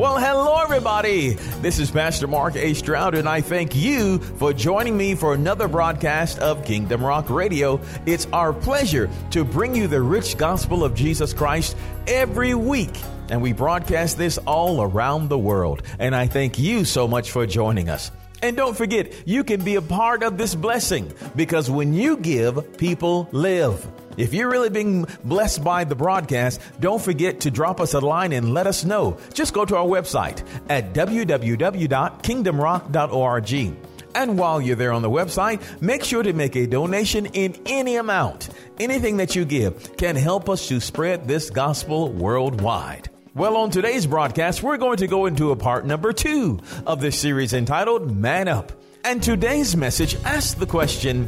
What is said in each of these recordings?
Well, hello, everybody. This is Pastor Mark A. Stroud, and I thank you for joining me for another broadcast of Kingdom Rock Radio. It's our pleasure to bring you the rich gospel of Jesus Christ every week. And we broadcast this all around the world. And I thank you so much for joining us. And don't forget, you can be a part of this blessing because when you give, people live. If you're really being blessed by the broadcast, don't forget to drop us a line and let us know. Just go to our website at www.kingdomrock.org. And while you're there on the website, make sure to make a donation in any amount. Anything that you give can help us to spread this gospel worldwide. Well, on today's broadcast, we're going to go into a part number two of this series entitled Man Up. And today's message asks the question,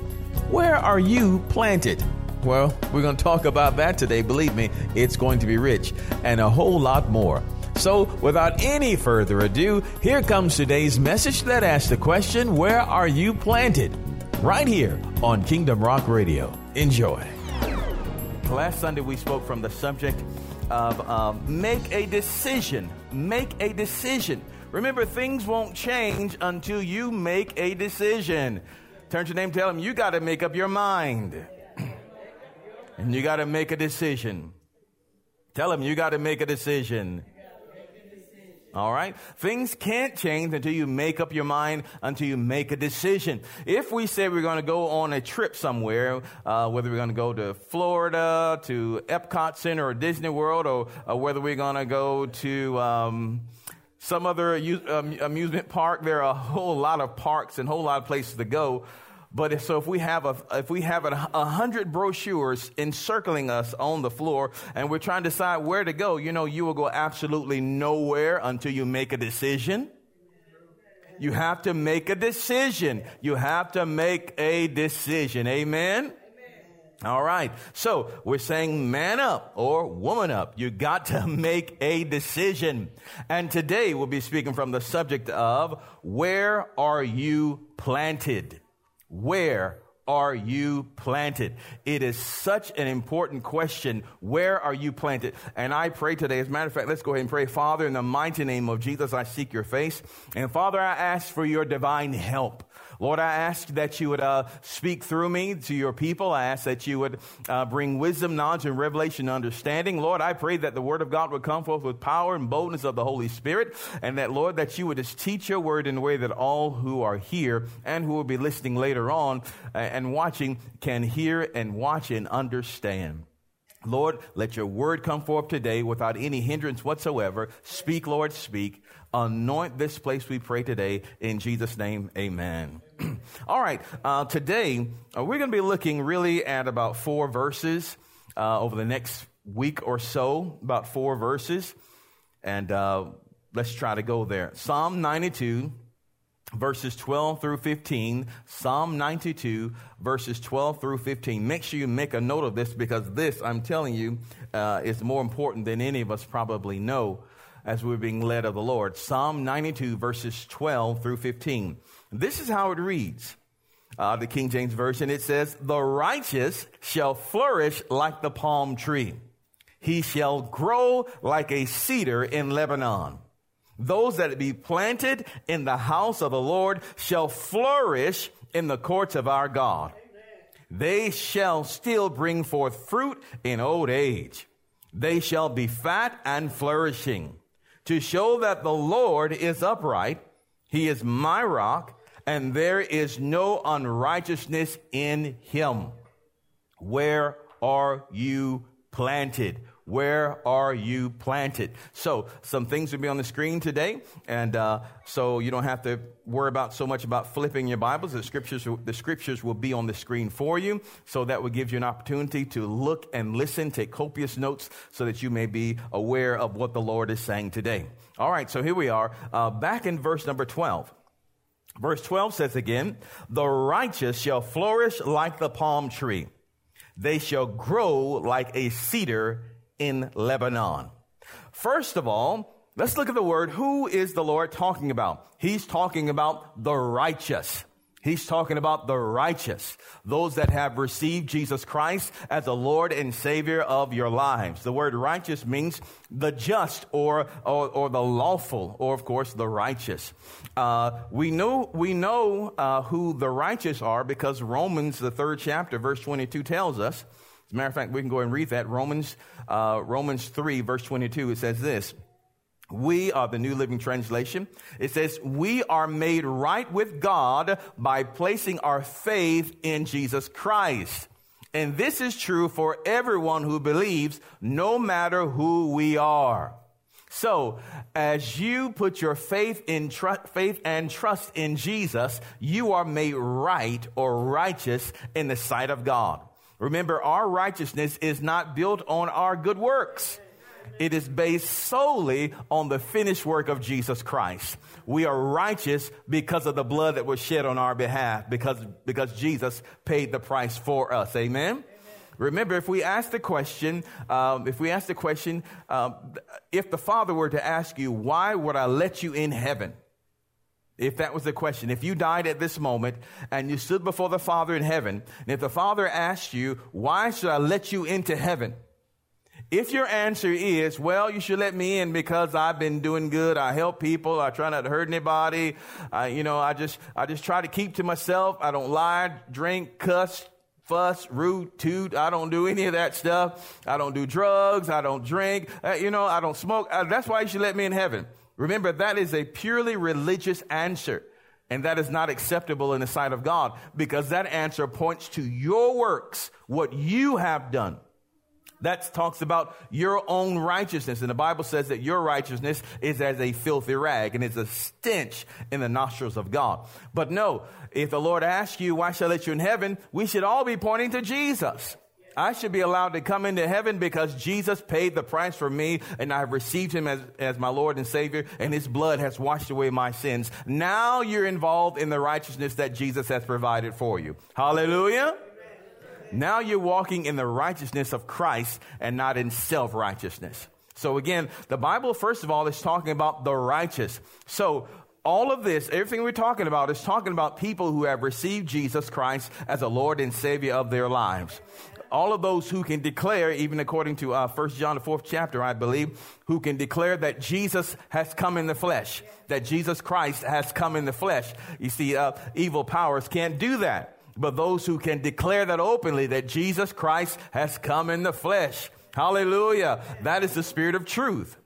Where are you planted? Well, we're going to talk about that today. Believe me, it's going to be rich and a whole lot more. So, without any further ado, here comes today's message that asks the question Where are you planted? Right here on Kingdom Rock Radio. Enjoy. Last Sunday, we spoke from the subject of um, make a decision. Make a decision. Remember, things won't change until you make a decision. Turn to your name, tell them you got to make up your mind. And you got to make a decision. Tell them you got to make a decision. All right? Things can't change until you make up your mind, until you make a decision. If we say we're going to go on a trip somewhere, uh, whether we're going to go to Florida, to Epcot Center or Disney World, or, or whether we're going to go to um, some other amusement park, there are a whole lot of parks and a whole lot of places to go. But if, so if we have a, if we have a, a hundred brochures encircling us on the floor and we're trying to decide where to go, you know, you will go absolutely nowhere until you make a decision. You have to make a decision. You have to make a decision. Amen. All right. So we're saying man up or woman up. You got to make a decision. And today we'll be speaking from the subject of where are you planted? Where are you planted? It is such an important question. Where are you planted? And I pray today, as a matter of fact, let's go ahead and pray. Father, in the mighty name of Jesus, I seek your face. And Father, I ask for your divine help. Lord, I ask that you would uh, speak through me to your people. I ask that you would uh, bring wisdom, knowledge, and revelation, and understanding. Lord, I pray that the word of God would come forth with power and boldness of the Holy Spirit, and that, Lord, that you would just teach your word in a way that all who are here and who will be listening later on uh, and watching can hear and watch and understand. Lord, let your word come forth today without any hindrance whatsoever. Speak, Lord, speak. Anoint this place, we pray today. In Jesus' name, amen. All right, uh, today uh, we're going to be looking really at about four verses uh, over the next week or so, about four verses. And uh, let's try to go there. Psalm 92, verses 12 through 15. Psalm 92, verses 12 through 15. Make sure you make a note of this because this, I'm telling you, uh, is more important than any of us probably know as we're being led of the Lord. Psalm 92, verses 12 through 15. This is how it reads. Uh, the King James Version, it says, The righteous shall flourish like the palm tree. He shall grow like a cedar in Lebanon. Those that be planted in the house of the Lord shall flourish in the courts of our God. They shall still bring forth fruit in old age. They shall be fat and flourishing to show that the Lord is upright. He is my rock and there is no unrighteousness in him. Where are you planted? Where are you planted? So, some things will be on the screen today, and uh, so you don't have to worry about so much about flipping your Bibles. The scriptures, the scriptures will be on the screen for you, so that will give you an opportunity to look and listen, take copious notes, so that you may be aware of what the Lord is saying today. All right, so here we are, uh, back in verse number twelve. Verse 12 says again, the righteous shall flourish like the palm tree. They shall grow like a cedar in Lebanon. First of all, let's look at the word. Who is the Lord talking about? He's talking about the righteous. He's talking about the righteous, those that have received Jesus Christ as the Lord and Savior of your lives. The word righteous means the just or, or, or the lawful, or of course the righteous. Uh, we know, we know uh, who the righteous are because Romans, the third chapter, verse 22 tells us. As a matter of fact, we can go and read that. Romans, uh, Romans 3, verse 22, it says this. We are the New Living Translation. It says, we are made right with God by placing our faith in Jesus Christ. And this is true for everyone who believes, no matter who we are. So, as you put your faith in tr- faith and trust in Jesus, you are made right or righteous in the sight of God. Remember, our righteousness is not built on our good works. It is based solely on the finished work of Jesus Christ. We are righteous because of the blood that was shed on our behalf, because, because Jesus paid the price for us. Amen? Remember, if we ask the question, um, if we ask the question, um, if the Father were to ask you, why would I let you in heaven? If that was the question, if you died at this moment and you stood before the Father in heaven, and if the Father asked you, why should I let you into heaven? If your answer is, well, you should let me in because I've been doing good. I help people. I try not to hurt anybody. I, you know, I just, I just try to keep to myself. I don't lie, drink, cuss, fuss, root, toot. I don't do any of that stuff. I don't do drugs. I don't drink. Uh, you know, I don't smoke. Uh, that's why you should let me in heaven. Remember, that is a purely religious answer. And that is not acceptable in the sight of God because that answer points to your works, what you have done. That talks about your own righteousness. And the Bible says that your righteousness is as a filthy rag and is a stench in the nostrils of God. But no, if the Lord asks you, why shall I let you in heaven? We should all be pointing to Jesus. I should be allowed to come into heaven because Jesus paid the price for me and I have received him as, as my Lord and Savior and his blood has washed away my sins. Now you're involved in the righteousness that Jesus has provided for you. Hallelujah. Now you're walking in the righteousness of Christ and not in self righteousness. So again, the Bible, first of all, is talking about the righteous. So all of this, everything we're talking about is talking about people who have received Jesus Christ as a Lord and Savior of their lives. All of those who can declare, even according to uh, 1 John, the fourth chapter, I believe, who can declare that Jesus has come in the flesh, that Jesus Christ has come in the flesh. You see, uh, evil powers can't do that but those who can declare that openly that Jesus Christ has come in the flesh. Hallelujah. That is the spirit of truth.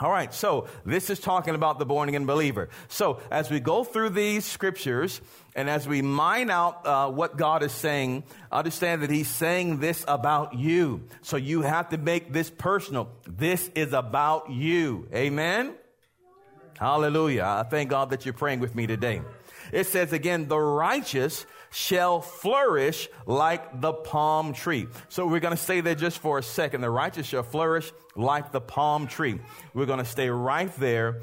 All right, so this is talking about the born again believer. So as we go through these scriptures and as we mine out uh, what God is saying, understand that He's saying this about you. So you have to make this personal. This is about you. Amen. Hallelujah. I thank God that you're praying with me today. It says again, the righteous shall flourish like the palm tree. So we're going to stay there just for a second. The righteous shall flourish like the palm tree. We're going to stay right there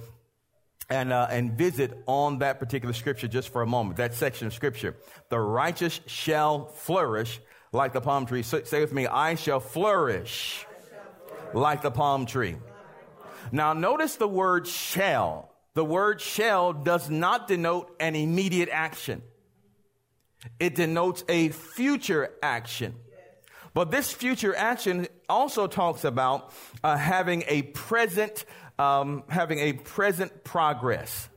and uh, and visit on that particular scripture just for a moment. That section of scripture. The righteous shall flourish like the palm tree. So, say with me, I shall flourish like the palm tree. Now notice the word shall. The word shall does not denote an immediate action. It denotes a future action. But this future action also talks about uh, having a present, um, having a present progress,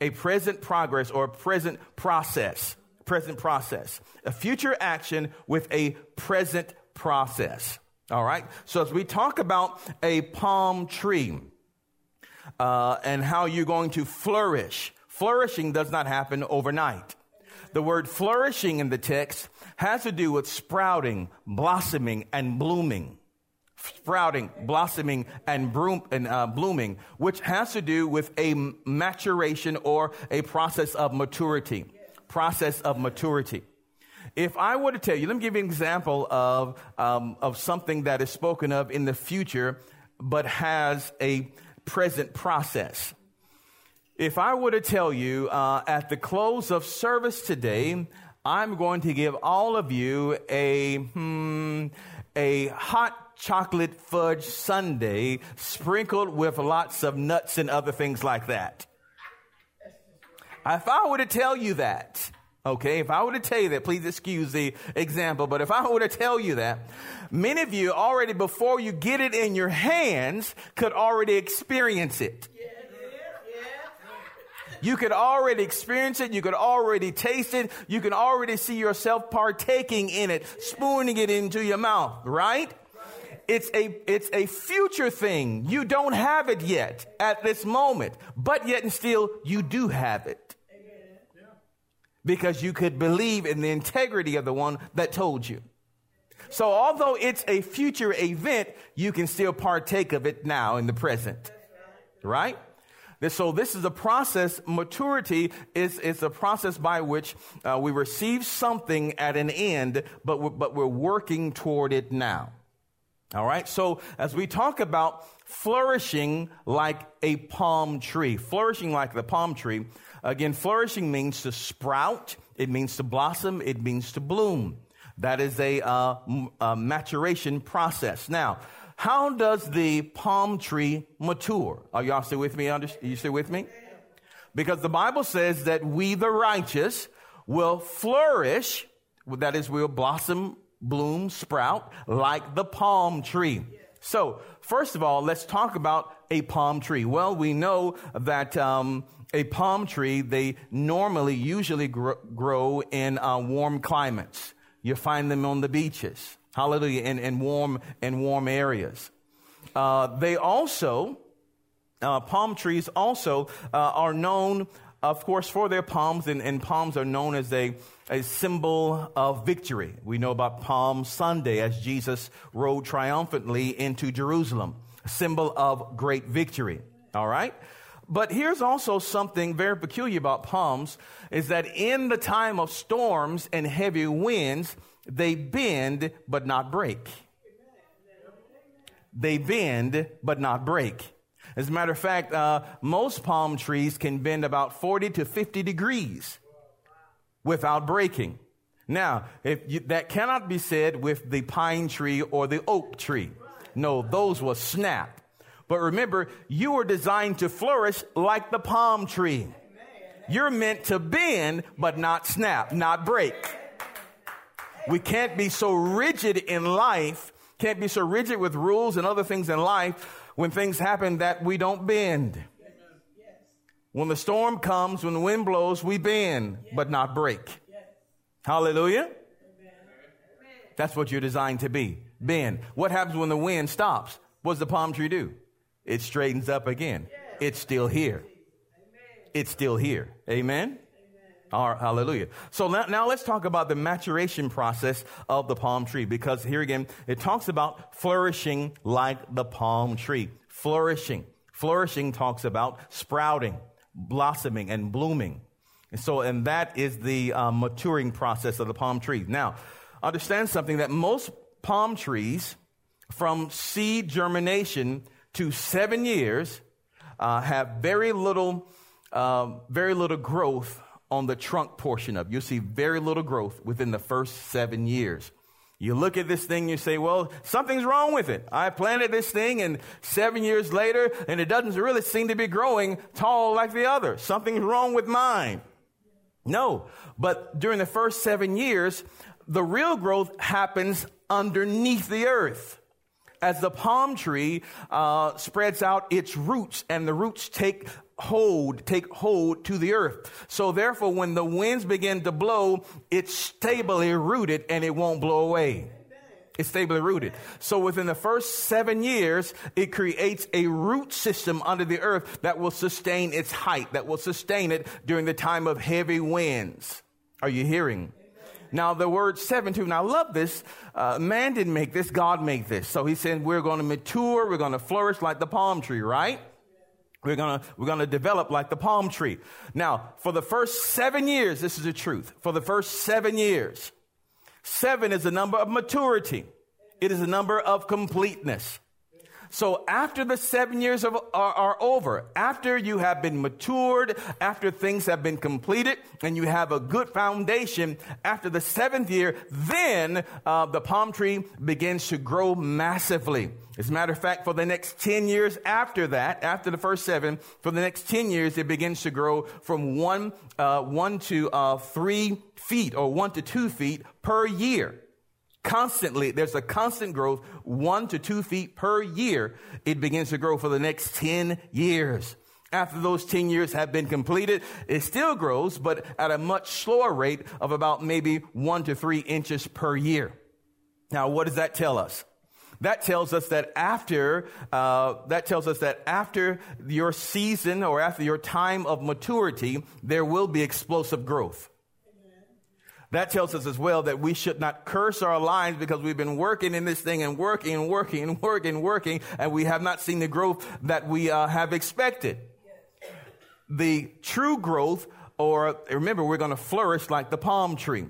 a present progress or present process, present process, a future action with a present process. All right. So as we talk about a palm tree uh, and how you're going to flourish, flourishing does not happen overnight. The word flourishing in the text has to do with sprouting, blossoming, and blooming. Sprouting, blossoming, and, broom, and uh, blooming, which has to do with a maturation or a process of maturity. Process of maturity. If I were to tell you, let me give you an example of, um, of something that is spoken of in the future, but has a present process. If I were to tell you uh, at the close of service today, I'm going to give all of you a hmm, a hot chocolate fudge sundae sprinkled with lots of nuts and other things like that. If I were to tell you that, okay, if I were to tell you that, please excuse the example, but if I were to tell you that, many of you already before you get it in your hands could already experience it. You could already experience it. You could already taste it. You can already see yourself partaking in it, spooning it into your mouth, right? It's a, it's a future thing. You don't have it yet at this moment, but yet and still you do have it. Because you could believe in the integrity of the one that told you. So although it's a future event, you can still partake of it now in the present. Right? So this is a process. Maturity is, is a process by which uh, we receive something at an end, but we're, but we're working toward it now. All right. So as we talk about flourishing like a palm tree, flourishing like the palm tree, again, flourishing means to sprout. It means to blossom. It means to bloom. That is a, uh, a maturation process. Now, how does the palm tree mature? Are y'all still with me? Are you still with me? Because the Bible says that we, the righteous, will flourish. That is, we will blossom, bloom, sprout like the palm tree. So, first of all, let's talk about a palm tree. Well, we know that um, a palm tree they normally, usually grow, grow in uh, warm climates. You find them on the beaches. Hallelujah. In, in warm, in warm areas. Uh, they also, uh, palm trees also uh, are known, of course, for their palms, and, and, palms are known as a, a symbol of victory. We know about Palm Sunday as Jesus rode triumphantly into Jerusalem, symbol of great victory. All right? But here's also something very peculiar about palms is that in the time of storms and heavy winds, they bend but not break. They bend but not break. As a matter of fact, uh, most palm trees can bend about 40 to 50 degrees without breaking. Now, if you, that cannot be said with the pine tree or the oak tree. No, those will snap. But remember, you were designed to flourish like the palm tree. You're meant to bend, but not snap, not break. We can't be so rigid in life, can't be so rigid with rules and other things in life when things happen that we don't bend. When the storm comes, when the wind blows, we bend, but not break. Hallelujah. That's what you're designed to be. Bend. What happens when the wind stops? What does the palm tree do? It straightens up again. It's still here. It's still here. Amen. Hallelujah. So now, now, let's talk about the maturation process of the palm tree because here again, it talks about flourishing like the palm tree. Flourishing. Flourishing talks about sprouting, blossoming, and blooming. And so, and that is the uh, maturing process of the palm tree. Now, understand something that most palm trees from seed germination to seven years uh, have very little, uh, very little growth on the trunk portion of. You'll see very little growth within the first seven years. You look at this thing, you say, well, something's wrong with it. I planted this thing and seven years later, and it doesn't really seem to be growing tall like the other. Something's wrong with mine. No, but during the first seven years, the real growth happens underneath the earth as the palm tree uh, spreads out its roots and the roots take hold, take hold to the earth. So therefore, when the winds begin to blow, it's stably rooted and it won't blow away. It's stably rooted. So within the first seven years, it creates a root system under the earth that will sustain its height, that will sustain it during the time of heavy winds. Are you hearing? Now the word seven too. Now I love this. Uh, man didn't make this. God made this. So he said we're going to mature. We're going to flourish like the palm tree, right? We're gonna, we're gonna develop like the palm tree. Now, for the first seven years, this is the truth. For the first seven years, seven is a number of maturity. It is a number of completeness. So after the seven years of, are, are, over, after you have been matured, after things have been completed, and you have a good foundation, after the seventh year, then uh, the palm tree begins to grow massively. As a matter of fact, for the next 10 years after that, after the first seven, for the next 10 years, it begins to grow from one, uh, one to uh, three feet or one to two feet per year constantly, there's a constant growth, one to two feet per year. It begins to grow for the next 10 years. After those 10 years have been completed, it still grows, but at a much slower rate of about maybe one to three inches per year. Now, what does that tell us? That tells us that after uh, that tells us that after your season or after your time of maturity, there will be explosive growth. That tells us as well that we should not curse our lives because we've been working in this thing and working and working and working and working, and we have not seen the growth that we uh, have expected. The true growth, or remember, we're going to flourish like the palm tree.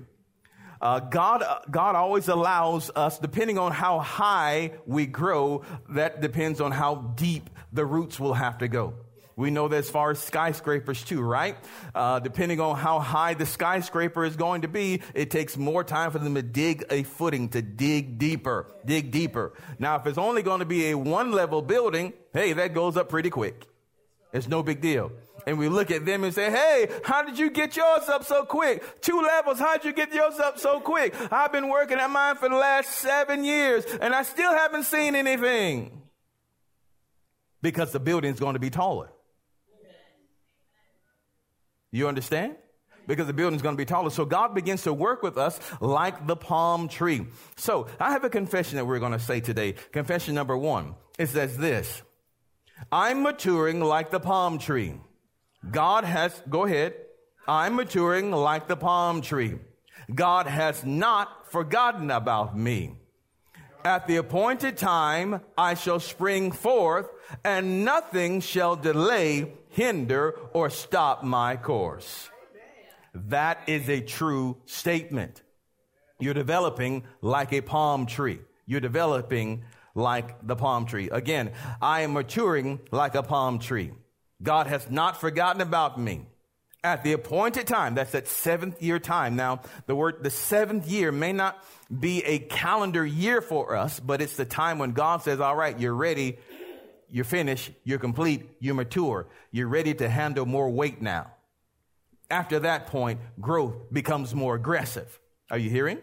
Uh, God, uh, God always allows us, depending on how high we grow, that depends on how deep the roots will have to go. We know that as far as skyscrapers too, right? Uh, depending on how high the skyscraper is going to be, it takes more time for them to dig a footing, to dig deeper, dig deeper. Now, if it's only going to be a one level building, hey, that goes up pretty quick. It's no big deal. And we look at them and say, hey, how did you get yours up so quick? Two levels, how'd you get yours up so quick? I've been working at mine for the last seven years and I still haven't seen anything. Because the building's going to be taller. You understand? Because the building's going to be taller. So God begins to work with us like the palm tree. So I have a confession that we're going to say today. Confession number one. It says this. I'm maturing like the palm tree. God has, go ahead. I'm maturing like the palm tree. God has not forgotten about me. At the appointed time, I shall spring forth and nothing shall delay hinder, or stop my course. That is a true statement. You're developing like a palm tree. You're developing like the palm tree. Again, I am maturing like a palm tree. God has not forgotten about me. At the appointed time, that's that seventh year time. Now, the word, the seventh year may not be a calendar year for us, but it's the time when God says, all right, you're ready you're finished, you're complete, you're mature, you're ready to handle more weight now. After that point, growth becomes more aggressive. Are you hearing?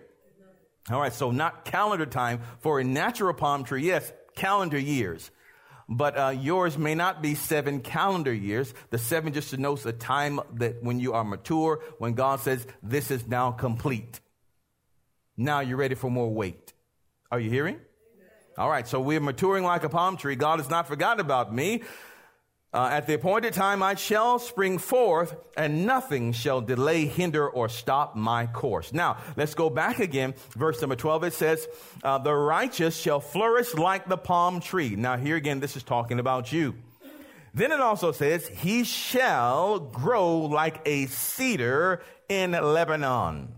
All right, so not calendar time for a natural palm tree. Yes, calendar years. But uh, yours may not be seven calendar years. The seven just denotes the time that when you are mature, when God says, this is now complete. Now you're ready for more weight. Are you hearing? All right, so we're maturing like a palm tree. God has not forgotten about me. Uh, at the appointed time, I shall spring forth, and nothing shall delay, hinder, or stop my course. Now, let's go back again. Verse number 12, it says, uh, The righteous shall flourish like the palm tree. Now, here again, this is talking about you. Then it also says, He shall grow like a cedar in Lebanon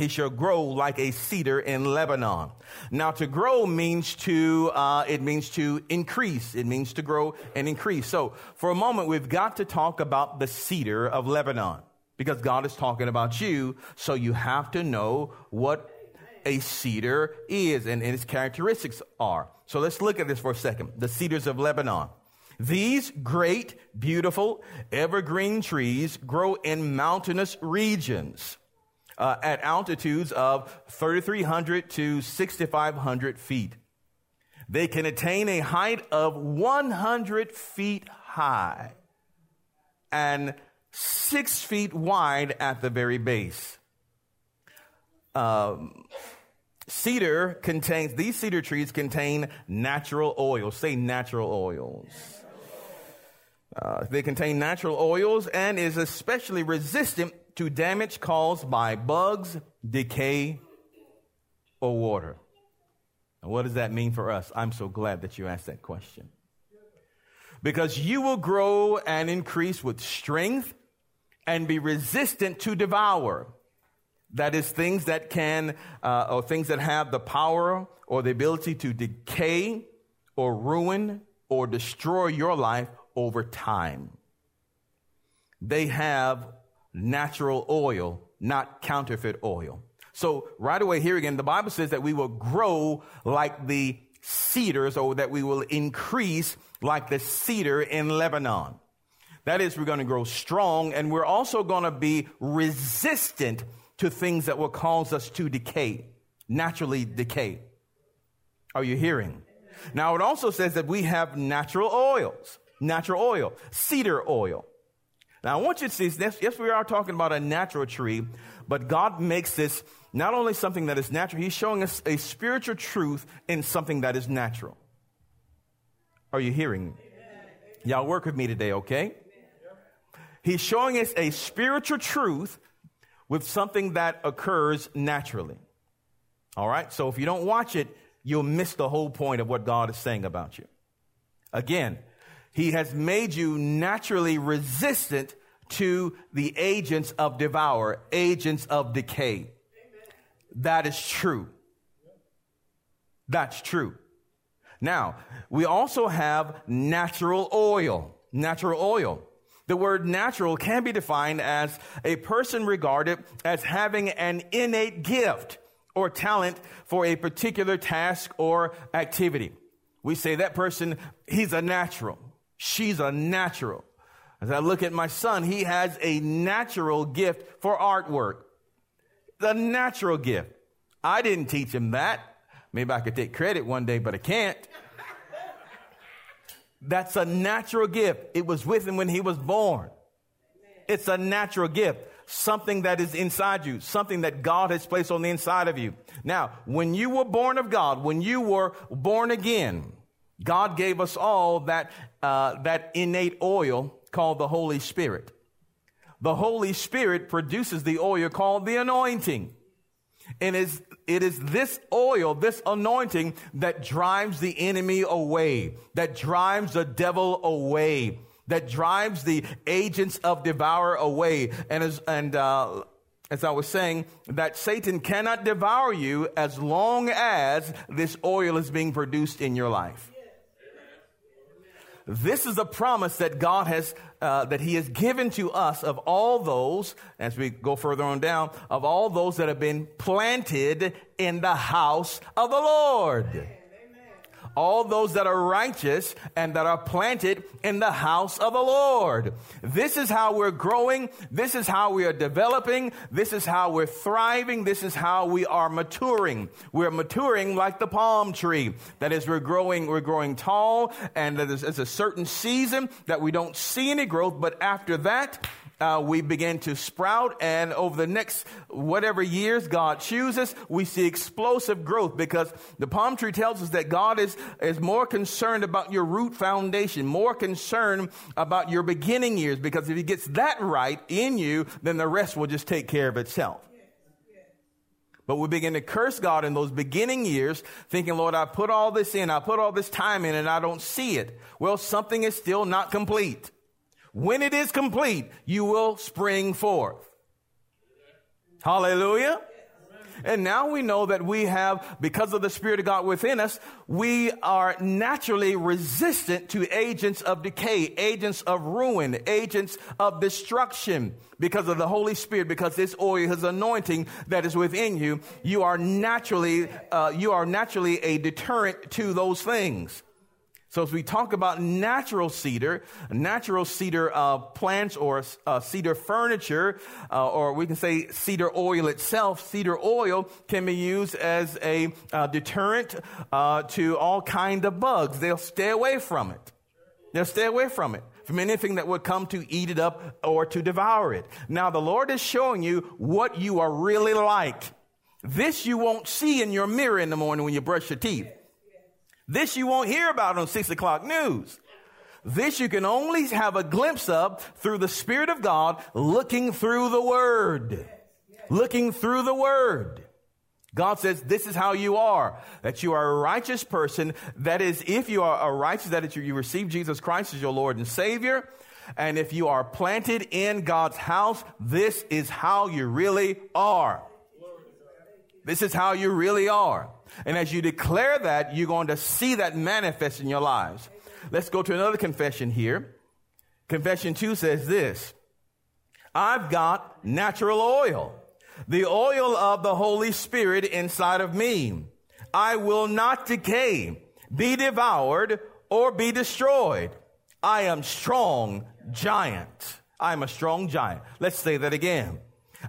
he shall grow like a cedar in Lebanon. Now to grow means to, uh, it means to increase. It means to grow and increase. So for a moment, we've got to talk about the cedar of Lebanon because God is talking about you. So you have to know what a cedar is and, and its characteristics are. So let's look at this for a second. The cedars of Lebanon. These great, beautiful, evergreen trees grow in mountainous regions uh, at altitudes of 3,300 to 6,500 feet. They can attain a height of 100 feet high and six feet wide at the very base. Um, cedar contains, these cedar trees contain natural oils. Say natural oils. Uh, they contain natural oils and is especially resistant to damage caused by bugs, decay, or water. And what does that mean for us? I'm so glad that you asked that question. Because you will grow and increase with strength and be resistant to devour. That is things that can, uh, or things that have the power or the ability to decay or ruin or destroy your life over time. They have natural oil, not counterfeit oil. So right away here again, the Bible says that we will grow like the cedars or that we will increase like the cedar in Lebanon. That is, we're going to grow strong and we're also going to be resistant to things that will cause us to decay, naturally decay. Are you hearing? Now it also says that we have natural oils, natural oil, cedar oil. Now I want you to see, yes, yes, we are talking about a natural tree, but God makes this not only something that is natural, He's showing us a spiritual truth in something that is natural. Are you hearing? Me? Y'all work with me today, okay? He's showing us a spiritual truth with something that occurs naturally. All right. So if you don't watch it, you'll miss the whole point of what God is saying about you. Again, he has made you naturally resistant to the agents of devour, agents of decay. That is true. That's true. Now, we also have natural oil. Natural oil. The word natural can be defined as a person regarded as having an innate gift or talent for a particular task or activity. We say that person, he's a natural. She's a natural. As I look at my son, he has a natural gift for artwork. The natural gift. I didn't teach him that. Maybe I could take credit one day, but I can't. That's a natural gift. It was with him when he was born. It's a natural gift. Something that is inside you. Something that God has placed on the inside of you. Now, when you were born of God, when you were born again, God gave us all that, uh, that innate oil called the Holy Spirit. The Holy Spirit produces the oil called the anointing. And is, it is this oil, this anointing that drives the enemy away, that drives the devil away, that drives the agents of devour away. And as, and, uh, as I was saying, that Satan cannot devour you as long as this oil is being produced in your life. This is a promise that God has, uh, that He has given to us of all those, as we go further on down, of all those that have been planted in the house of the Lord all those that are righteous and that are planted in the house of the Lord. This is how we're growing. This is how we are developing. This is how we're thriving. This is how we are maturing. We're maturing like the palm tree. That is, we're growing, we're growing tall and there's, a certain season that we don't see any growth, but after that, uh, we begin to sprout and over the next whatever years God chooses, we see explosive growth because the palm tree tells us that God is, is more concerned about your root foundation, more concerned about your beginning years because if he gets that right in you, then the rest will just take care of itself. But we begin to curse God in those beginning years, thinking, Lord, I put all this in, I put all this time in, and I don't see it. Well, something is still not complete. When it is complete, you will spring forth. Hallelujah. And now we know that we have, because of the Spirit of God within us, we are naturally resistant to agents of decay, agents of ruin, agents of destruction because of the Holy Spirit, because this oil, His anointing that is within you, you are naturally, uh, you are naturally a deterrent to those things. So as we talk about natural cedar, natural cedar uh, plants or uh, cedar furniture, uh, or we can say cedar oil itself, cedar oil can be used as a uh, deterrent uh, to all kind of bugs. They'll stay away from it. They'll stay away from it from anything that would come to eat it up or to devour it. Now the Lord is showing you what you are really like. This you won't see in your mirror in the morning when you brush your teeth. This you won't hear about on six o'clock news. This you can only have a glimpse of through the Spirit of God looking through the Word. Looking through the Word. God says this is how you are, that you are a righteous person. That is, if you are a righteous, that is, you receive Jesus Christ as your Lord and Savior. And if you are planted in God's house, this is how you really are. This is how you really are. And as you declare that, you're going to see that manifest in your lives. Let's go to another confession here. Confession two says this. I've got natural oil, the oil of the Holy Spirit inside of me. I will not decay, be devoured, or be destroyed. I am strong giant. I am a strong giant. Let's say that again.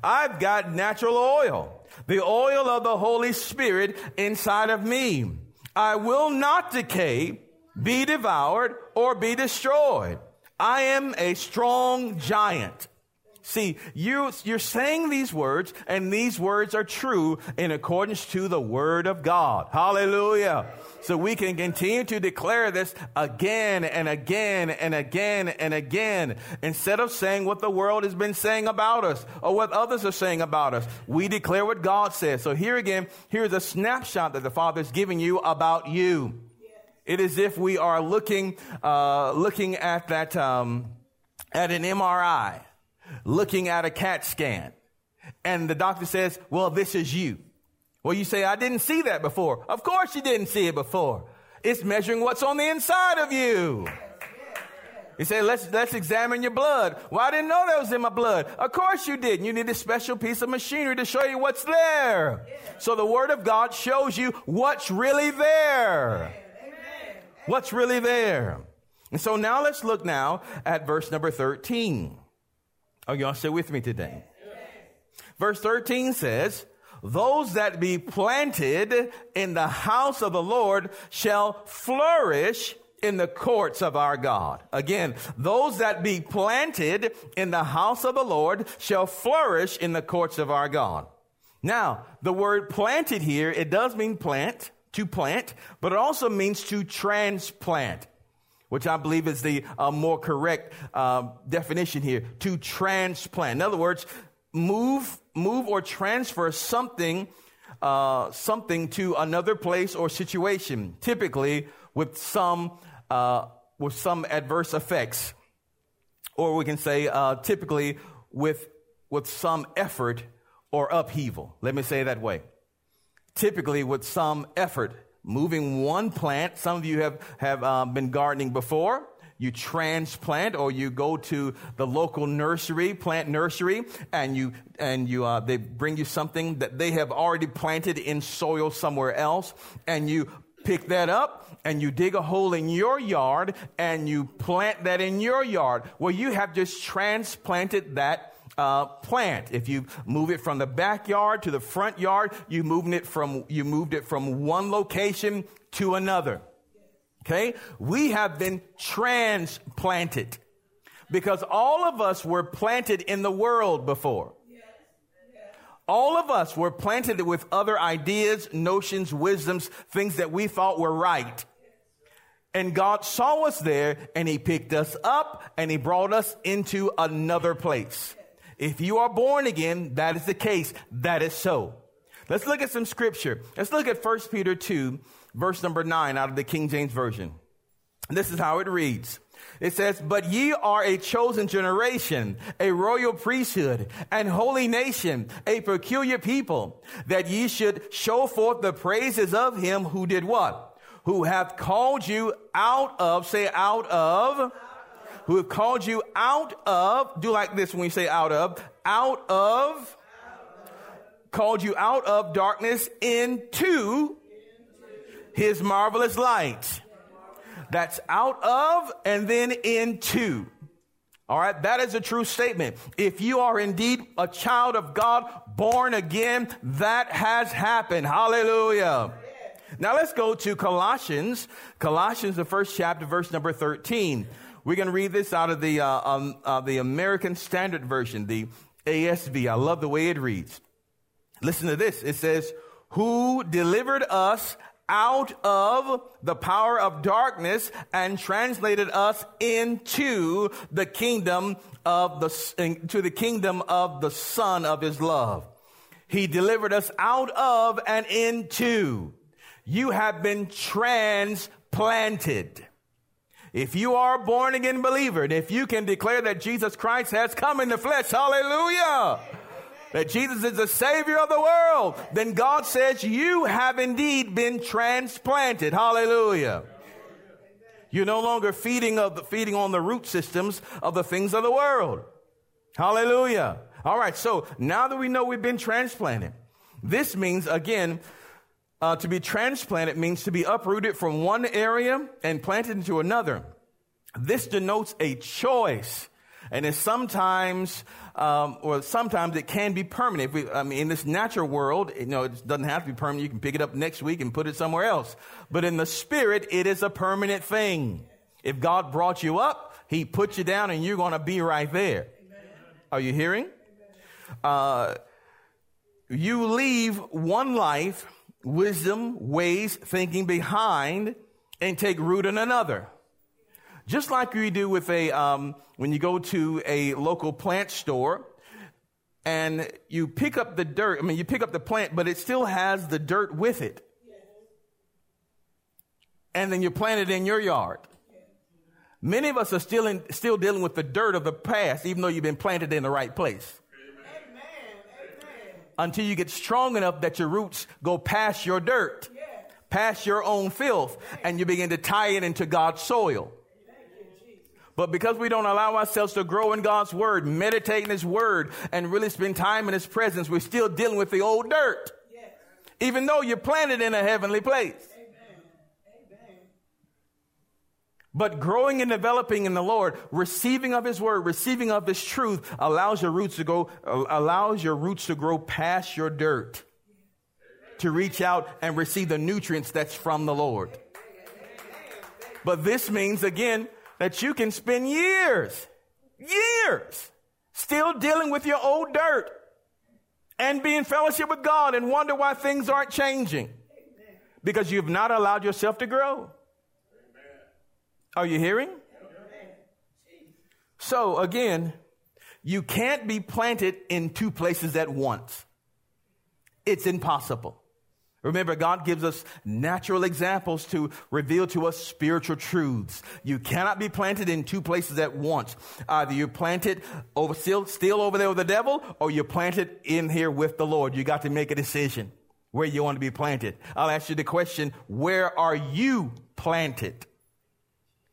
I've got natural oil, the oil of the Holy Spirit inside of me. I will not decay, be devoured, or be destroyed. I am a strong giant. See, you, you're saying these words, and these words are true in accordance to the Word of God. Hallelujah. So we can continue to declare this again and again and again and again. Instead of saying what the world has been saying about us or what others are saying about us, we declare what God says. So here again, here's a snapshot that the Father is giving you about you. It is if we are looking, uh, looking at that, um, at an MRI looking at a CAT scan and the doctor says, well, this is you. Well, you say, I didn't see that before. Of course you didn't see it before. It's measuring what's on the inside of you. You say, let's, let's examine your blood. Well, I didn't know that was in my blood. Of course you did. You need a special piece of machinery to show you what's there. So the word of God shows you what's really there. What's really there. And so now let's look now at verse number 13. Are y'all still with me today? Verse 13 says, those that be planted in the house of the Lord shall flourish in the courts of our God. Again, those that be planted in the house of the Lord shall flourish in the courts of our God. Now, the word planted here, it does mean plant, to plant, but it also means to transplant which I believe is the uh, more correct uh, definition here, to transplant. In other words, move, move or transfer something, uh, something to another place or situation, typically with some, uh, with some adverse effects, or we can say uh, typically with with some effort or upheaval. Let me say it that way. Typically with some effort moving one plant. Some of you have, have um, been gardening before. You transplant or you go to the local nursery, plant nursery, and you, and you, uh, they bring you something that they have already planted in soil somewhere else, and you pick that up and you dig a hole in your yard and you plant that in your yard. Well, you have just transplanted that uh, plant. If you move it from the backyard to the front yard, you moving it from you moved it from one location to another. Okay, we have been transplanted because all of us were planted in the world before. All of us were planted with other ideas, notions, wisdoms, things that we thought were right. And God saw us there and he picked us up and he brought us into another place. If you are born again, that is the case. That is so. Let's look at some scripture. Let's look at 1 Peter 2, verse number 9 out of the King James Version. This is how it reads. It says, but ye are a chosen generation, a royal priesthood, and holy nation, a peculiar people, that ye should show forth the praises of him who did what? Who hath called you out of, say out of, who have called you out of, do like this when we say out of, out of, called you out of darkness into his marvelous light. That's out of and then into. All right. That is a true statement. If you are indeed a child of God, born again, that has happened. Hallelujah. Now let's go to Colossians. Colossians, the first chapter, verse number 13. We're going to read this out of the, uh, um, uh, the American Standard Version, the ASV. I love the way it reads. Listen to this. It says, who delivered us out of the power of darkness and translated us into the kingdom of the, to the kingdom of the son of his love. He delivered us out of and into. You have been transplanted. If you are a born again believer, and if you can declare that Jesus Christ has come in the flesh, hallelujah. that Jesus is the Savior of the world, then God says you have indeed been transplanted. Hallelujah. You're no longer feeding of the, feeding on the root systems of the things of the world. Hallelujah. All right. So now that we know we've been transplanted, this means again, uh, to be transplanted means to be uprooted from one area and planted into another. This denotes a choice. And it's sometimes, um, or sometimes it can be permanent. We, I mean, in this natural world, you know, it doesn't have to be permanent. You can pick it up next week and put it somewhere else. But in the spirit, it is a permanent thing. If God brought you up, He put you down and you're going to be right there. Amen. Are you hearing? Uh, you leave one life, wisdom, ways, thinking behind and take root in another. Just like you do with a, um, when you go to a local plant store and you pick up the dirt, I mean, you pick up the plant, but it still has the dirt with it. And then you plant it in your yard. Many of us are still in, still dealing with the dirt of the past, even though you've been planted in the right place. Until you get strong enough that your roots go past your dirt, past your own filth, and you begin to tie it into God's soil. But because we don't allow ourselves to grow in God's word, meditate in his word, and really spend time in his presence, we're still dealing with the old dirt. Even though you're planted in a heavenly place. But growing and developing in the Lord, receiving of His Word, receiving of His truth, allows your roots to go, allows your roots to grow past your dirt, to reach out and receive the nutrients that's from the Lord. But this means again that you can spend years, years, still dealing with your old dirt and be in fellowship with God and wonder why things aren't changing because you've not allowed yourself to grow. Are you hearing? So again, you can't be planted in two places at once. It's impossible. Remember, God gives us natural examples to reveal to us spiritual truths. You cannot be planted in two places at once. Either you're planted over, still, still over there with the devil, or you're planted in here with the Lord. You got to make a decision where you want to be planted. I'll ask you the question, where are you planted?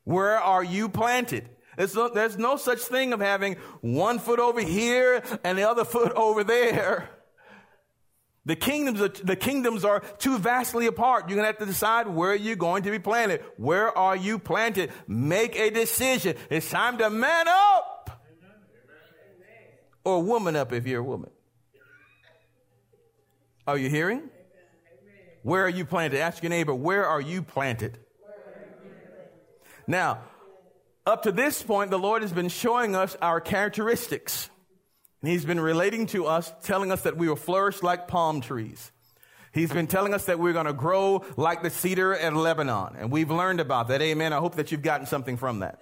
Where are you planted? There's no, there's no such thing of having one foot over here and the other foot over there. The kingdoms, are, the kingdoms are too vastly apart. You're going to have to decide where you're going to be planted. Where are you planted? Make a decision. It's time to man up. Amen. Or woman up if you're a woman. Are you hearing? Amen. Where are you planted? Ask your neighbor, where are you planted? Now, up to this point, the Lord has been showing us our characteristics. And he's been relating to us, telling us that we will flourish like palm trees. He's been telling us that we're going to grow like the cedar at Lebanon. And we've learned about that. Amen. I hope that you've gotten something from that.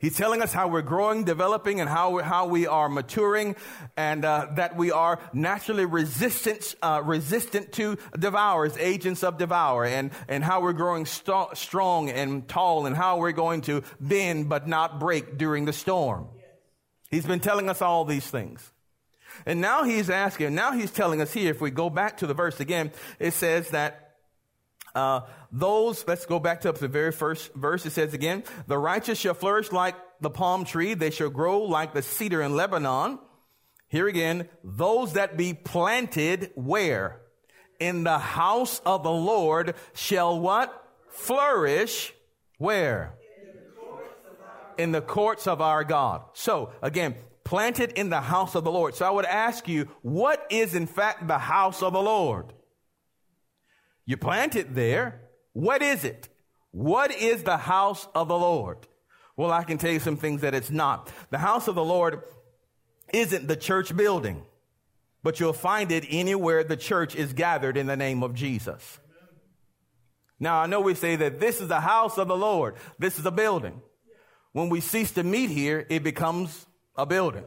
He's telling us how we're growing, developing, and how how we are maturing, and uh, that we are naturally resistant uh, resistant to devourers, agents of devour, and and how we're growing st- strong and tall, and how we're going to bend but not break during the storm. He's been telling us all these things. And now he's asking, now he's telling us here, if we go back to the verse again, it says that uh, those, let's go back to the very first verse. It says again, the righteous shall flourish like the palm tree. They shall grow like the cedar in Lebanon. Here again, those that be planted where? In the house of the Lord shall what? Flourish where? in the courts of our God. So again, planted in the house of the Lord. So I would ask you, what is in fact the house of the Lord? You plant it there. What is it? What is the house of the Lord? Well, I can tell you some things that it's not. The house of the Lord isn't the church building, but you'll find it anywhere the church is gathered in the name of Jesus. Now, I know we say that this is the house of the Lord. This is a building. When we cease to meet here, it becomes a building.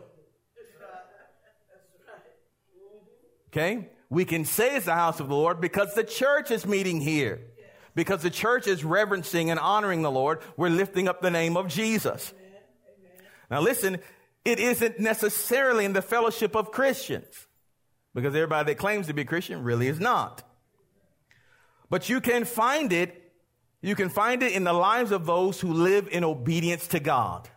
Okay? We can say it's the house of the Lord because the church is meeting here. Because the church is reverencing and honoring the Lord. We're lifting up the name of Jesus. Now listen, It isn't necessarily in the fellowship of Christians because everybody that claims to be Christian really is not. But you can find it, you can find it in the lives of those who live in obedience to God,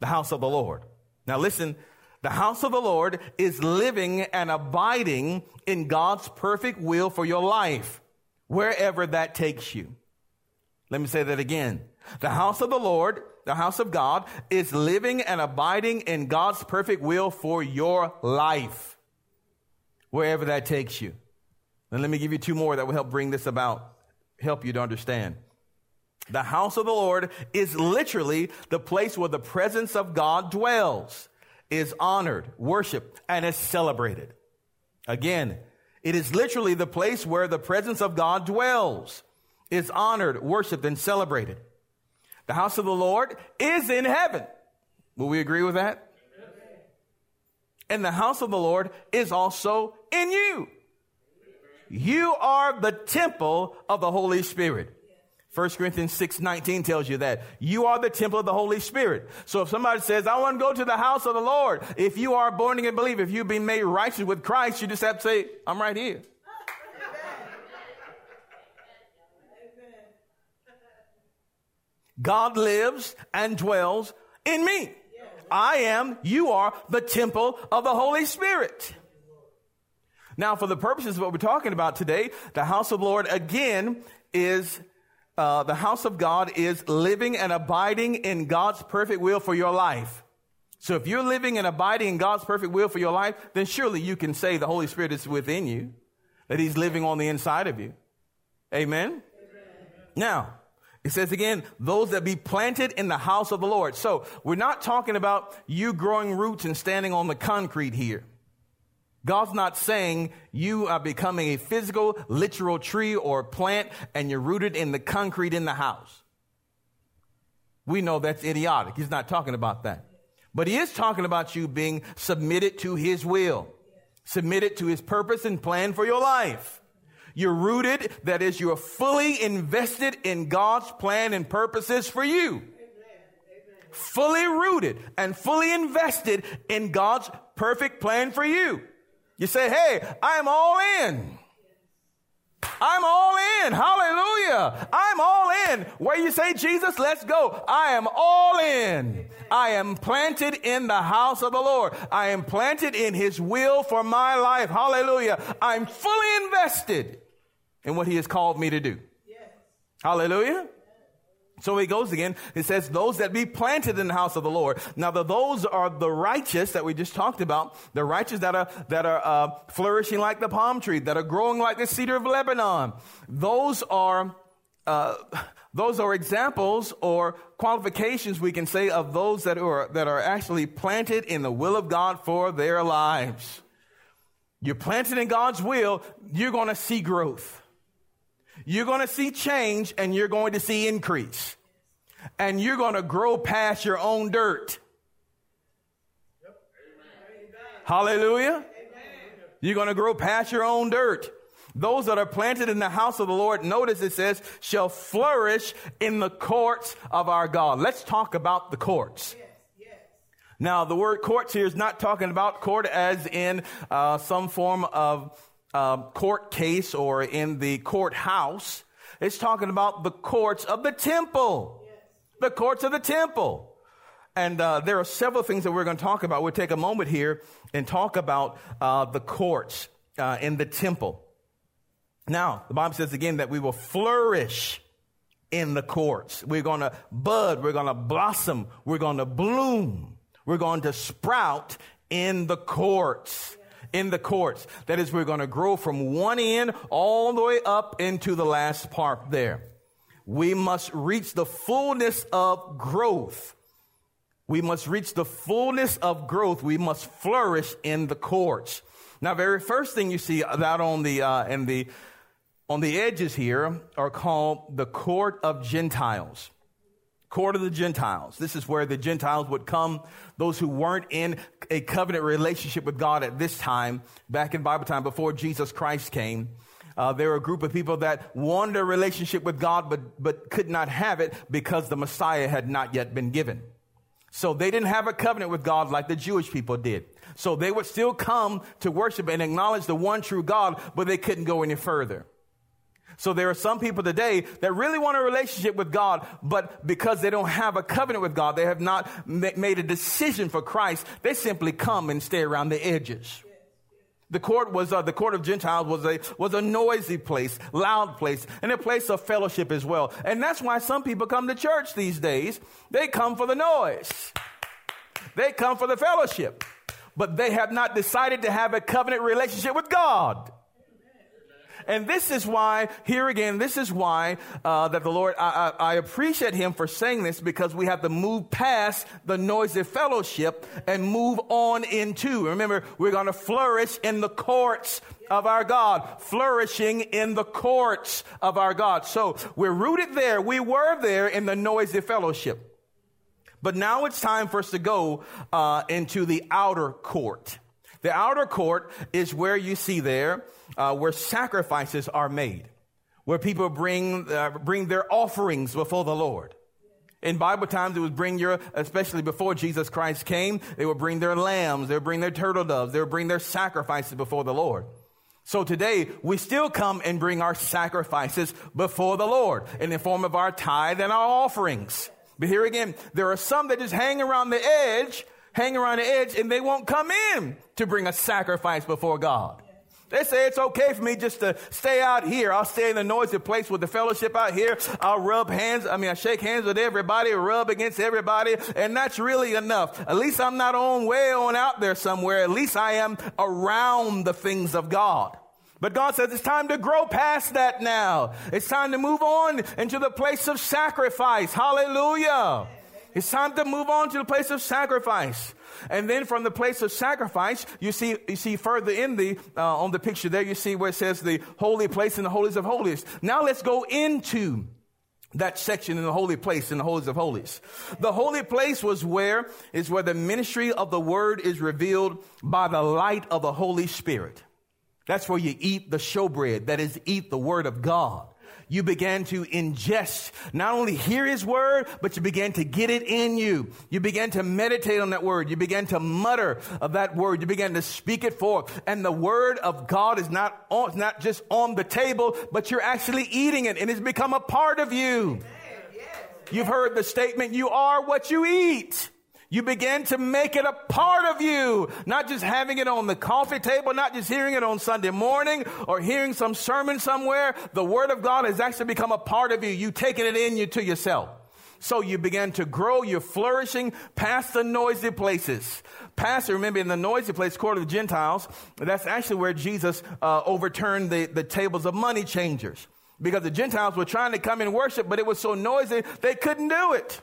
the house of the Lord. Now listen, the house of the Lord is living and abiding in God's perfect will for your life, wherever that takes you. Let me say that again. The house of the Lord, the house of God, is living and abiding in God's perfect will for your life, wherever that takes you. And let me give you two more that will help bring this about, help you to understand. The house of the Lord is literally the place where the presence of God dwells, is honored, worshiped, and is celebrated. Again, it is literally the place where the presence of God dwells, is honored, worshiped, and celebrated. The house of the Lord is in heaven. Will we agree with that? And the house of the Lord is also in you. You are the temple of the Holy Spirit. 1 Corinthians 6 19 tells you that. You are the temple of the Holy Spirit. So if somebody says, I want to go to the house of the Lord, if you are born again believer, if you've been made righteous with Christ, you just have to say, I'm right here. God lives and dwells in me. I am, you are the temple of the Holy Spirit. Now, for the purposes of what we're talking about today, the house of the Lord again is uh, the house of God is living and abiding in God's perfect will for your life. So if you're living and abiding in God's perfect will for your life, then surely you can say the Holy Spirit is within you, that He's living on the inside of you. Amen? Amen. Now, it says again, those that be planted in the house of the Lord. So we're not talking about you growing roots and standing on the concrete here. God's not saying you are becoming a physical, literal tree or plant and you're rooted in the concrete in the house. We know that's idiotic. He's not talking about that. But he is talking about you being submitted to his will, submitted to his purpose and plan for your life. You're rooted, that is, you're fully invested in God's plan and purposes for you. Fully rooted and fully invested in God's perfect plan for you. You say, hey, I'm all in. I'm all in. Hallelujah. I'm all in. Where you say, Jesus, let's go. I am all in. I am planted in the house of the Lord. I am planted in his will for my life. Hallelujah. I'm fully invested in what he has called me to do. Yes. Hallelujah. So he goes again. It says, those that be planted in the house of the Lord. Now, the, those are the righteous that we just talked about. The righteous that are, that are, uh, flourishing like the palm tree, that are growing like the cedar of Lebanon. Those are, uh, those are examples or qualifications we can say of those that are, that are actually planted in the will of God for their lives. You're planted in God's will, you're going to see growth. You're going to see change and you're going to see increase. And you're going to grow past your own dirt. Yep. Hallelujah. Amen. You're going to grow past your own dirt. Those that are planted in the house of the Lord, notice it says, shall flourish in the courts of our God. Let's talk about the courts. Yes, yes. Now, the word courts here is not talking about court as in uh, some form of uh, court case or in the courthouse. It's talking about the courts of the temple. Yes. The courts of the temple. And uh, there are several things that we're going to talk about. We'll take a moment here and talk about uh, the courts uh, in the temple. Now, the Bible says again that we will flourish in the courts. We're going to bud. We're going to blossom. We're going to bloom. We're going to sprout in the courts in the courts. That is, we're going to grow from one end all the way up into the last part there. We must reach the fullness of growth. We must reach the fullness of growth. We must flourish in the courts. Now, very first thing you see that on the uh, in the on the edges here are called the court of Gentiles court of the Gentiles. This is where the Gentiles would come, those who weren't in a covenant relationship with God at this time, back in Bible time, before Jesus Christ came. Uh, there were a group of people that wanted a relationship with God, but, but could not have it because the Messiah had not yet been given. So they didn't have a covenant with God like the Jewish people did. So they would still come to worship and acknowledge the one true God, but they couldn't go any further. So there are some people today that really want a relationship with God, but because they don't have a covenant with God, they have not made a decision for Christ, they simply come and stay around the edges. The court was uh, the court of Gentiles was a was a noisy place, loud place, and a place of fellowship as well. And that's why some people come to church these days. They come for the noise. They come for the fellowship, but they have not decided to have a covenant relationship with God. And this is why, here again, this is why uh, that the Lord, I, I, I, appreciate Him for saying this because we have to move past the noisy fellowship and move on into. Remember, we're going to flourish in the courts of our God, flourishing in the courts of our God. So we're rooted there. We were there in the noisy fellowship. But now it's time for us to go uh, into the outer court. The outer court is where you see there uh, where sacrifices are made, where people bring uh, bring their offerings before the Lord. In Bible times, it would bring your, especially before Jesus Christ came, they would bring their lambs, they would bring their turtle doves, they would bring their sacrifices before the Lord. So today, we still come and bring our sacrifices before the Lord in the form of our tithe and our offerings. But here again, there are some that just hang around the edge hang around the edge and they won't come in to bring a sacrifice before God. They say it's okay for me just to stay out here. I'll stay in the noisy place with the fellowship out here. I'll rub hands. I mean, I shake hands with everybody, rub against everybody, and that's really enough. At least I'm not on way on out there somewhere. At least I am around the things of God. But God says it's time to grow past that now. It's time to move on into the place of sacrifice. Hallelujah. It's time to move on to the place of sacrifice. And then from the place of sacrifice, you see, you see further in the, uh, on the picture there, you see where it says the holy place and the holies of holies. Now let's go into that section in the holy place in the holies of holies. The holy place was where, is where the ministry of the word is revealed by the light of the Holy Spirit. That's where you eat the showbread, that is, eat the word of God you began to ingest, not only hear his word, but you began to get it in you. You began to meditate on that word. You began to mutter of that word. You began to speak it forth. And the word of God is not on, not just on the table, but you're actually eating it and it's become a part of you. You've heard the statement, you are what you eat. You begin to make it a part of you, not just having it on the coffee table, not just hearing it on Sunday morning or hearing some sermon somewhere. The Word of God has actually become a part of you. You taking it in you to yourself. So you begin to grow, you're flourishing past the noisy places. Past, remember in the noisy place, court of the Gentiles, that's actually where Jesus uh, overturned the, the tables of money changers. Because the Gentiles were trying to come and worship, but it was so noisy, they couldn't do it.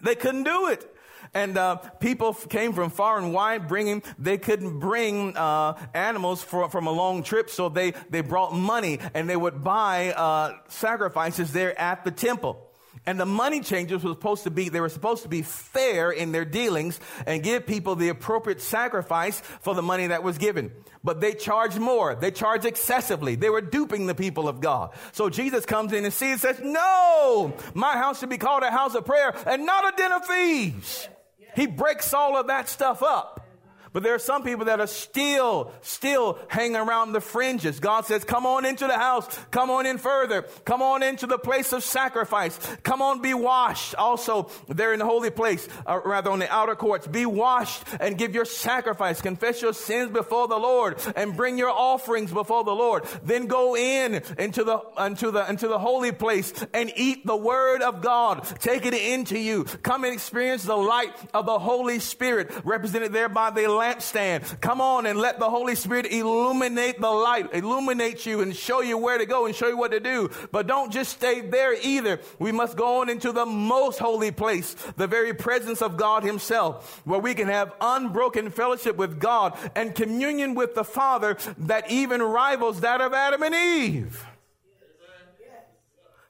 They couldn't do it. And uh, people came from far and wide bringing, they couldn't bring uh, animals for, from a long trip, so they, they brought money and they would buy uh, sacrifices there at the temple. And the money changers were supposed to be, they were supposed to be fair in their dealings and give people the appropriate sacrifice for the money that was given. But they charged more. They charged excessively. They were duping the people of God. So Jesus comes in and sees and says, no, my house should be called a house of prayer and not a den of thieves. He breaks all of that stuff up. But there are some people that are still, still hanging around the fringes. God says, come on into the house. Come on in further. Come on into the place of sacrifice. Come on, be washed. Also, there in the holy place, uh, rather on the outer courts, be washed and give your sacrifice. Confess your sins before the Lord and bring your offerings before the Lord. Then go in into the, into the, into the holy place and eat the word of God. Take it into you. Come and experience the light of the Holy Spirit represented there by the lampstand. Come on and let the Holy Spirit illuminate the light, illuminate you and show you where to go and show you what to do. But don't just stay there either. We must go on into the most holy place, the very presence of God himself, where we can have unbroken fellowship with God and communion with the Father that even rivals that of Adam and Eve.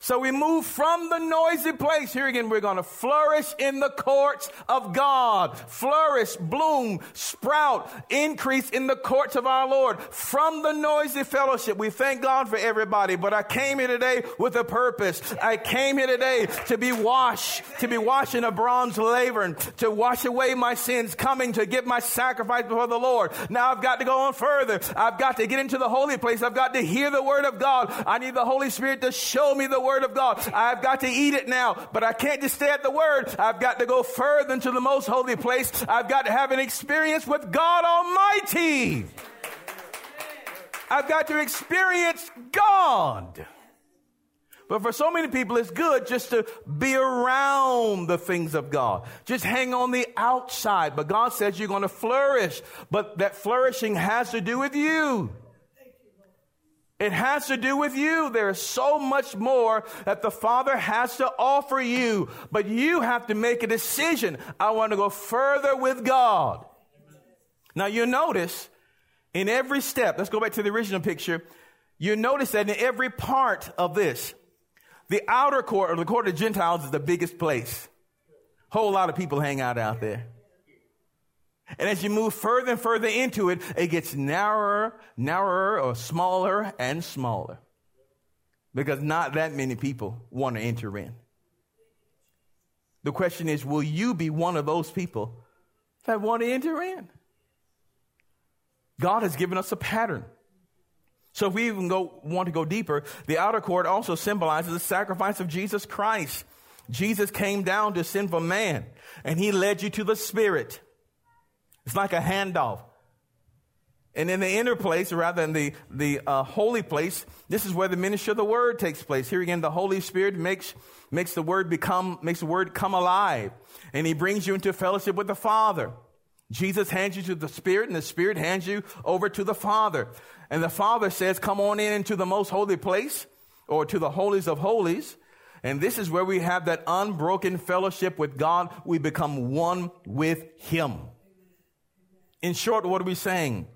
So we move from the noisy place. Here again, we're going to flourish in the courts of God. Flourish, bloom, sprout, increase in the courts of our Lord. From the noisy fellowship, we thank God for everybody, but I came here today with a purpose. I came here today to be washed, to be washed in a bronze laver, to wash away my sins, coming to give my sacrifice before the Lord. Now I've got to go on further. I've got to get into the holy place. I've got to hear the word of God. I need the Holy Spirit to show me the word Word of God. I've got to eat it now, but I can't just stay at the Word. I've got to go further into the most holy place. I've got to have an experience with God Almighty. I've got to experience God. But for so many people, it's good just to be around the things of God. Just hang on the outside. But God says you're going to flourish. But that flourishing has to do with you. It has to do with you. There is so much more that the Father has to offer you, but you have to make a decision. I want to go further with God. Now you notice in every step, let's go back to the original picture. You notice that in every part of this, the outer court or the court of Gentiles is the biggest place. Whole lot of people hang out out there. And as you move further and further into it, it gets narrower, narrower, or smaller and smaller. Because not that many people want to enter in. The question is, will you be one of those people that want to enter in? God has given us a pattern. So if we even go, want to go deeper, the outer court also symbolizes the sacrifice of Jesus Christ. Jesus came down to sinful man and he led you to the spirit. It's like a handoff. And in the inner place, rather than the, the uh, holy place, this is where the ministry of the word takes place. Here again, the Holy Spirit makes, makes the word become, makes the word come alive. And he brings you into fellowship with the Father. Jesus hands you to the Spirit and the Spirit hands you over to the Father. And the Father says, come on in into the most holy place or to the holies of holies. And this is where we have that unbroken fellowship with God. We become one with Him. In short, what are we saying?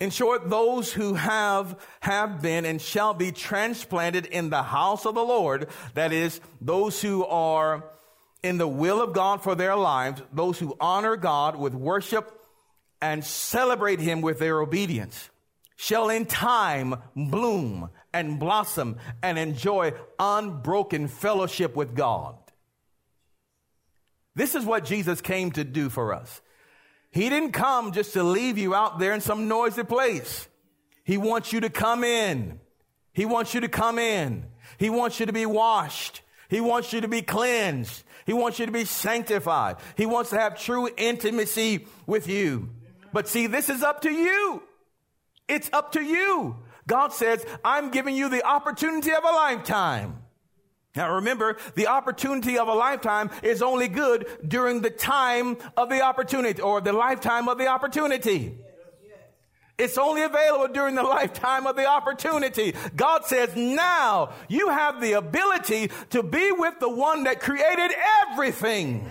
In short, those who have, have been and shall be transplanted in the house of the Lord, that is, those who are in the will of God for their lives, those who honor God with worship and celebrate Him with their obedience, shall in time bloom and blossom and enjoy unbroken fellowship with God. This is what Jesus came to do for us. He didn't come just to leave you out there in some noisy place. He wants you to come in. He wants you to come in. He wants you to be washed. He wants you to be cleansed. He wants you to be sanctified. He wants to have true intimacy with you. But see, this is up to you. It's up to you. God says, I'm giving you the opportunity of a lifetime. Now remember, the opportunity of a lifetime is only good during the time of the opportunity or the lifetime of the opportunity. It's only available during the lifetime of the opportunity. God says, now you have the ability to be with the one that created everything.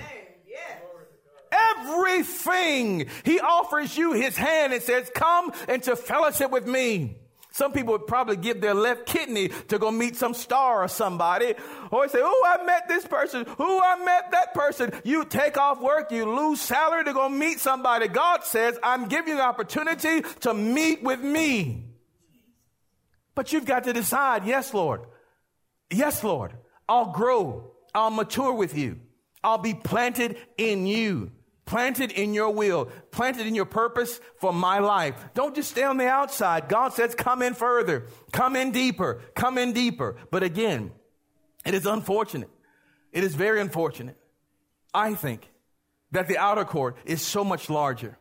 Everything. He offers you his hand and says, come into fellowship with me. Some people would probably give their left kidney to go meet some star or somebody. Or say, oh, I met this person. Who I met that person. You take off work, you lose salary to go meet somebody. God says, I'm giving you the opportunity to meet with me. But you've got to decide, yes, Lord. Yes, Lord. I'll grow. I'll mature with you. I'll be planted in you planted in your will, planted in your purpose for my life. Don't just stay on the outside. God says, come in further, come in deeper, come in deeper. But again, it is unfortunate. It is very unfortunate. I think that the outer court is so much larger,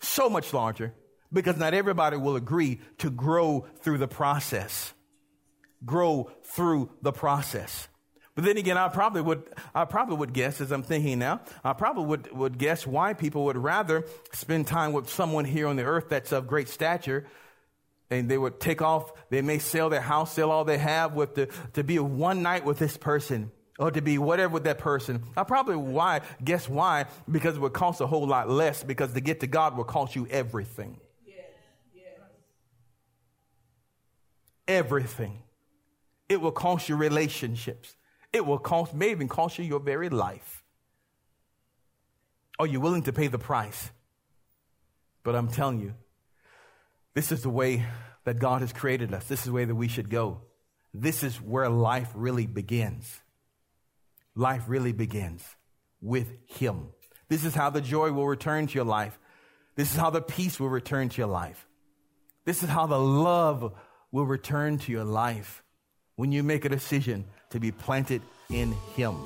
so much larger, because not everybody will agree to grow through the process. Grow through the process. But then again, I probably would, I probably would guess, as I'm thinking now, I probably would, would guess why people would rather spend time with someone here on the earth that's of great stature and they would take off, they may sell their house, sell all they have with the, to be one night with this person or to be whatever with that person. I probably why, guess why? Because it would cost a whole lot less because to get to God will cost you everything. Everything. It will cost you relationships. It will cost, may even cost you your very life. Are you willing to pay the price? But I'm telling you, this is the way that God has created us. This is the way that we should go. This is where life really begins. Life really begins with Him. This is how the joy will return to your life. This is how the peace will return to your life. This is how the love will return to your life when you make a decision to be planted in Him.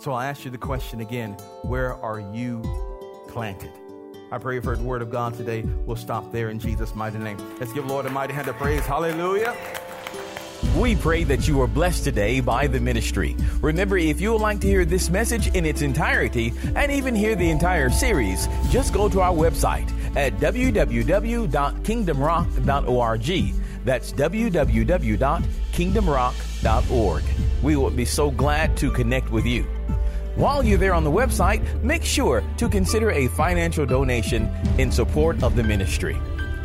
So I'll ask you the question again where are you planted? I pray you've heard the word of God today. We'll stop there in Jesus' mighty name. Let's give Lord a mighty hand of praise. Hallelujah. We pray that you are blessed today by the ministry. Remember, if you would like to hear this message in its entirety and even hear the entire series, just go to our website at www.kingdomrock.org. That's www.kingdomrock.org. We will be so glad to connect with you. While you're there on the website, make sure to consider a financial donation in support of the ministry.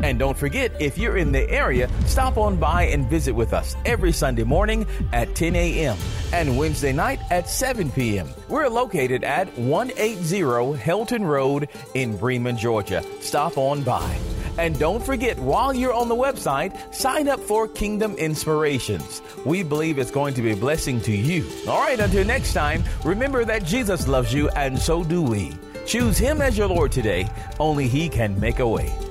And don't forget, if you're in the area, stop on by and visit with us every Sunday morning at 10 a.m. and Wednesday night at 7 p.m. We're located at 180 Helton Road in Bremen, Georgia. Stop on by. And don't forget, while you're on the website, sign up for Kingdom Inspirations. We believe it's going to be a blessing to you. All right, until next time, remember that Jesus loves you, and so do we. Choose Him as your Lord today. Only He can make a way.